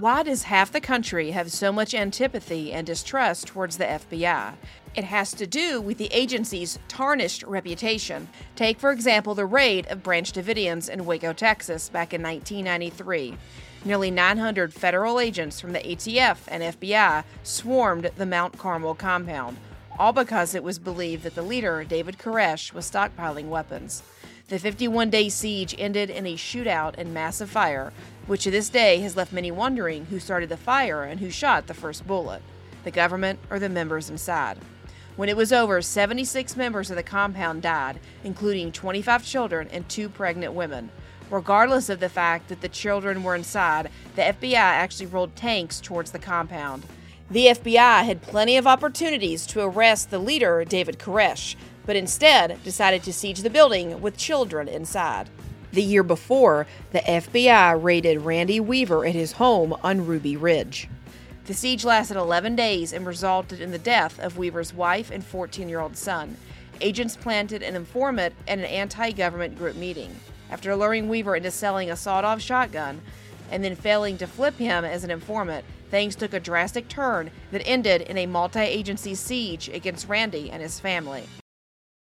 Why does half the country have so much antipathy and distrust towards the FBI? It has to do with the agency's tarnished reputation. Take, for example, the raid of Branch Davidians in Waco, Texas, back in 1993. Nearly 900 federal agents from the ATF and FBI swarmed the Mount Carmel compound, all because it was believed that the leader, David Koresh, was stockpiling weapons. The 51 day siege ended in a shootout and massive fire, which to this day has left many wondering who started the fire and who shot the first bullet the government or the members inside. When it was over, 76 members of the compound died, including 25 children and two pregnant women. Regardless of the fact that the children were inside, the FBI actually rolled tanks towards the compound. The FBI had plenty of opportunities to arrest the leader, David Koresh, but instead decided to siege the building with children inside. The year before, the FBI raided Randy Weaver at his home on Ruby Ridge. The siege lasted 11 days and resulted in the death of Weaver's wife and 14 year old son. Agents planted an informant at an anti government group meeting. After luring Weaver into selling a sawed off shotgun and then failing to flip him as an informant, things took a drastic turn that ended in a multi agency siege against Randy and his family.